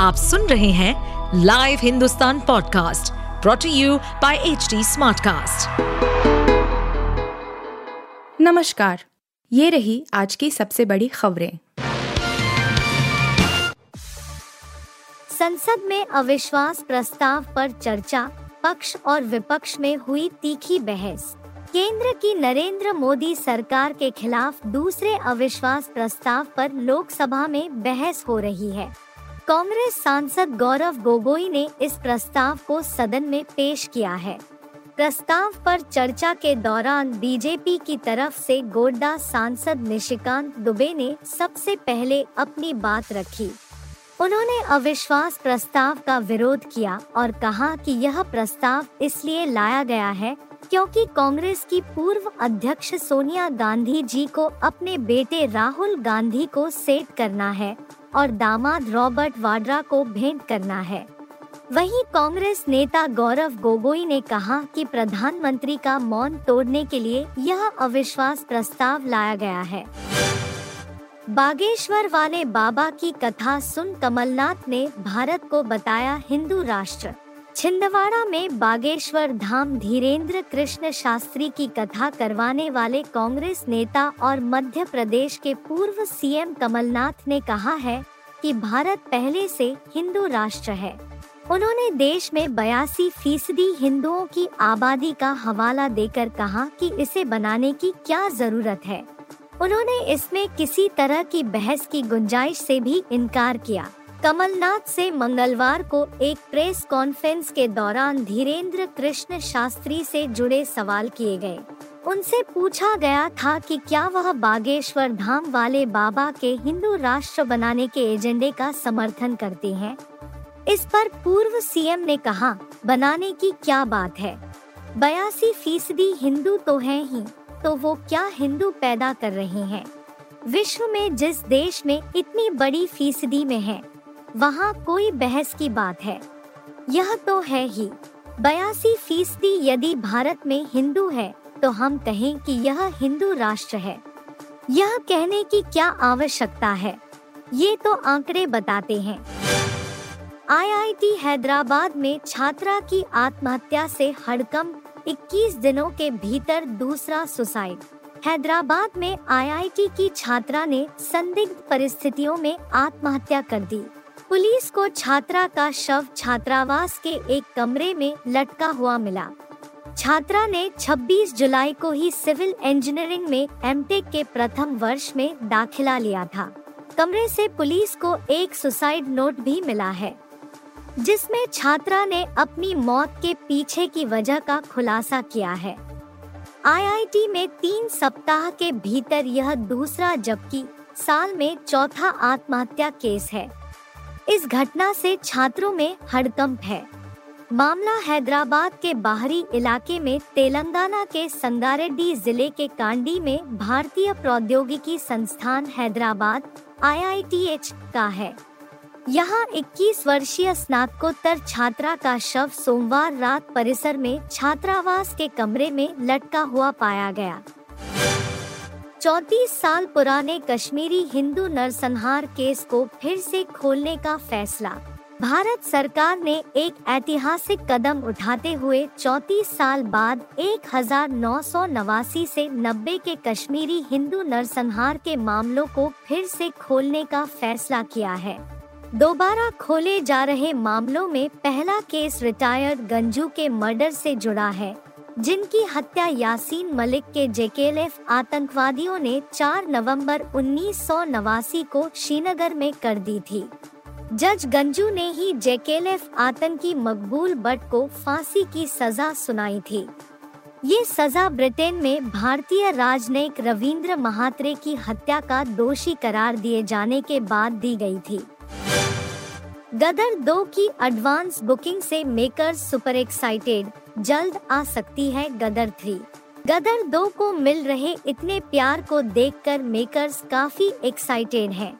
आप सुन रहे हैं live Hindustan podcast brought to you by H Smartcast. नमस्कार ये रही आज की सबसे बड़ी खबरें। संसद में अविश्वास प्रस्ताव पर चर्चा पक्ष और विपक्ष में हुई तीखी बहस। केंद्र की नरेंद्र मोदी सरकार के खिलाफ दूसरे अविश्वास प्रस्ताव पर लोकसभा में बहस हो रही है। कांग्रेस सांसद गौरव गोगोई ने इस प्रस्ताव को सदन में पेश किया है। प्रस्ताव पर चर्चा के दौरान बीजेपी की तरफ़ से गोड्डा सांसद निशिकांत दुबे ने सबसे पहले अपनी बात रखी। उन्होंने अविश्वास प्रस्ताव का विरोध किया और कहा कि यह प्रस्ताव इसलिए लाया गया है क्योंकि कांग्रेस की पूर्व अध्यक्ष सोनिया गांधी जी को अपने बेटे राहुल गांधी को सेट करना है। और दामाद रॉबर्ट वाड्रा को भेंट करना है। वहीं कांग्रेस नेता गौरव गोगोई ने कहा कि प्रधानमंत्री का मौन तोड़ने के लिए यह अविश्वास प्रस्ताव लाया गया है। बागेश्वर वाले बाबा की कथा सुन कमलनाथ ने भारत को बताया हिंदू राष्ट्र। छिंदवाड़ा में बागेश्वर धाम धीरेन्द्र कृष्ण शास्त्री की कथा करवाने वाले कांग्रेस नेता और मध्य प्रदेश के पूर्व सीएम कमलनाथ ने कहा है कि भारत पहले से हिंदू राष्ट्र है। उन्होंने देश में बयासी फ़ीसदी हिंदुओं की आबादी का हवाला देकर कहा कि इसे बनाने की क्या ज़रूरत है। उन्होंने इसमें किसी तरह की बहस की गुंजाइश से भी इनकार किया। कमलनाथ से मंगलवार को एक प्रेस कॉन्फ्रेंस के दौरान धीरेन्द्र कृष्ण शास्त्री से जुड़े सवाल किए गए। उनसे पूछा गया था कि क्या वह बागेश्वर धाम वाले बाबा के हिंदू राष्ट्र बनाने के एजेंडे का समर्थन करते हैं। इस पर पूर्व सीएम ने कहा, बनाने की क्या बात है? बयासी फ़ीसदी हिंदू तो हैं ही तो वो क्या हिंदू पैदा कर रहे हैं? विश्व में जिस देश में इतनी बड़ी फ़ीसदी में है वहाँ कोई बहस की बात है। यह तो है ही। बयासी फ़ीसदी यदि भारत में हिंदू है तो हम कहें कि यह हिंदू राष्ट्र है। यह कहने की क्या आवश्यकता है? ये तो आंकड़े बताते हैं। आईआईटी हैदराबाद में छात्रा की आत्महत्या से हड़कम 21 दिनों के भीतर दूसरा सुसाइड। हैदराबाद में आईआईटी की छात्रा ने संदिग्ध परिस्थितियों में आत्महत्या कर दी। पुलिस को छात्रा का शव छात्रावास के एक कमरे में लटका हुआ मिला। छात्रा ने 26 जुलाई को ही सिविल इंजीनियरिंग में एमटेक के प्रथम वर्ष में दाखिला लिया था। कमरे से पुलिस को एक सुसाइड नोट भी मिला है, जिसमें छात्रा ने अपनी मौत के पीछे की वजह का खुलासा किया है। आईआईटी में तीन सप्ताह के भीतर यह दूसरा जबकि साल में चौथा आत्महत्या केस है। इस घटना से छात्रों में हड़कंप है। मामला हैदराबाद के बाहरी इलाके में तेलंगाना के संगारेड्डी ज़िले के कांडी में भारतीय प्रौद्योगिकी संस्थान हैदराबाद आईआईटीएच का है। यहाँ 21 वर्षीय स्नातकोत्तर छात्रा का शव सोमवार रात परिसर में छात्रावास के कमरे में लटका हुआ पाया गया। चौतीस साल पुराने कश्मीरी हिंदू नरसंहार केस को फिर से खोलने का फैसला। भारत सरकार ने एक ऐतिहासिक कदम उठाते हुए 34 साल बाद एक नवासी से 90 के कश्मीरी हिंदू नरसंहार के मामलों को फिर से खोलने का फैसला किया है। दोबारा खोले जा रहे मामलों में पहला केस रिटायर्ड गंजू के मर्डर से जुड़ा है। जिनकी हत्या यासीन मलिक के जेकेएलएफ आतंकवादियों ने 4 नवंबर उन्नीस सौ नवासी को श्रीनगर में कर दी थी। जज गंजू ने ही जेकेएलएफ आतंकी मकबूल बट को फांसी की सजा सुनाई थी। ये सजा ब्रिटेन में भारतीय राजनयिक रविंद्र महात्रे की हत्या का दोषी करार दिए जाने के बाद दी गई थी। गदर दो की एडवांस बुकिंग से मेकर्स सुपर एक्साइटेड जल्द आ सकती है गदर थ्री। गदर दो को मिल रहे इतने प्यार को देखकर मेकर्स काफ़ी एक्साइटेड हैं।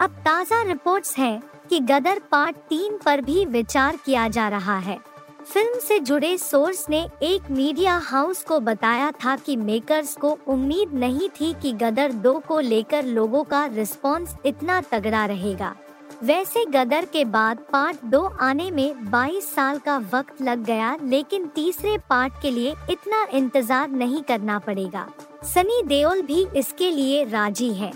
अब ताज़ा रिपोर्ट्स हैं कि गदर पार्ट तीन पर भी विचार किया जा रहा है। फ़िल्म से जुड़े सोर्स ने एक मीडिया हाउस को बताया था कि मेकर्स को उम्मीद नहीं थी कि गदर दो को लेकर लोगों का रिस्पॉन्स इतना तगड़ा रहेगा। वैसे गदर के बाद पार्ट दो आने में 22 साल का वक्त लग गया, लेकिन तीसरे पार्ट के लिए इतना इंतज़ार नहीं करना पड़ेगा। सनी देओल भी इसके लिए राज़ी है।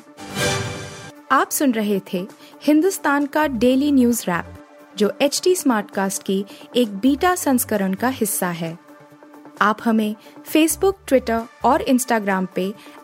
आप सुन रहे थे हिंदुस्तान का डेली न्यूज़ रैप, जो एच टी स्मार्टकास्ट की एक बीटा संस्करण का हिस्सा है। आप हमें फेसबुक ट्विटर और इंस्टाग्राम पे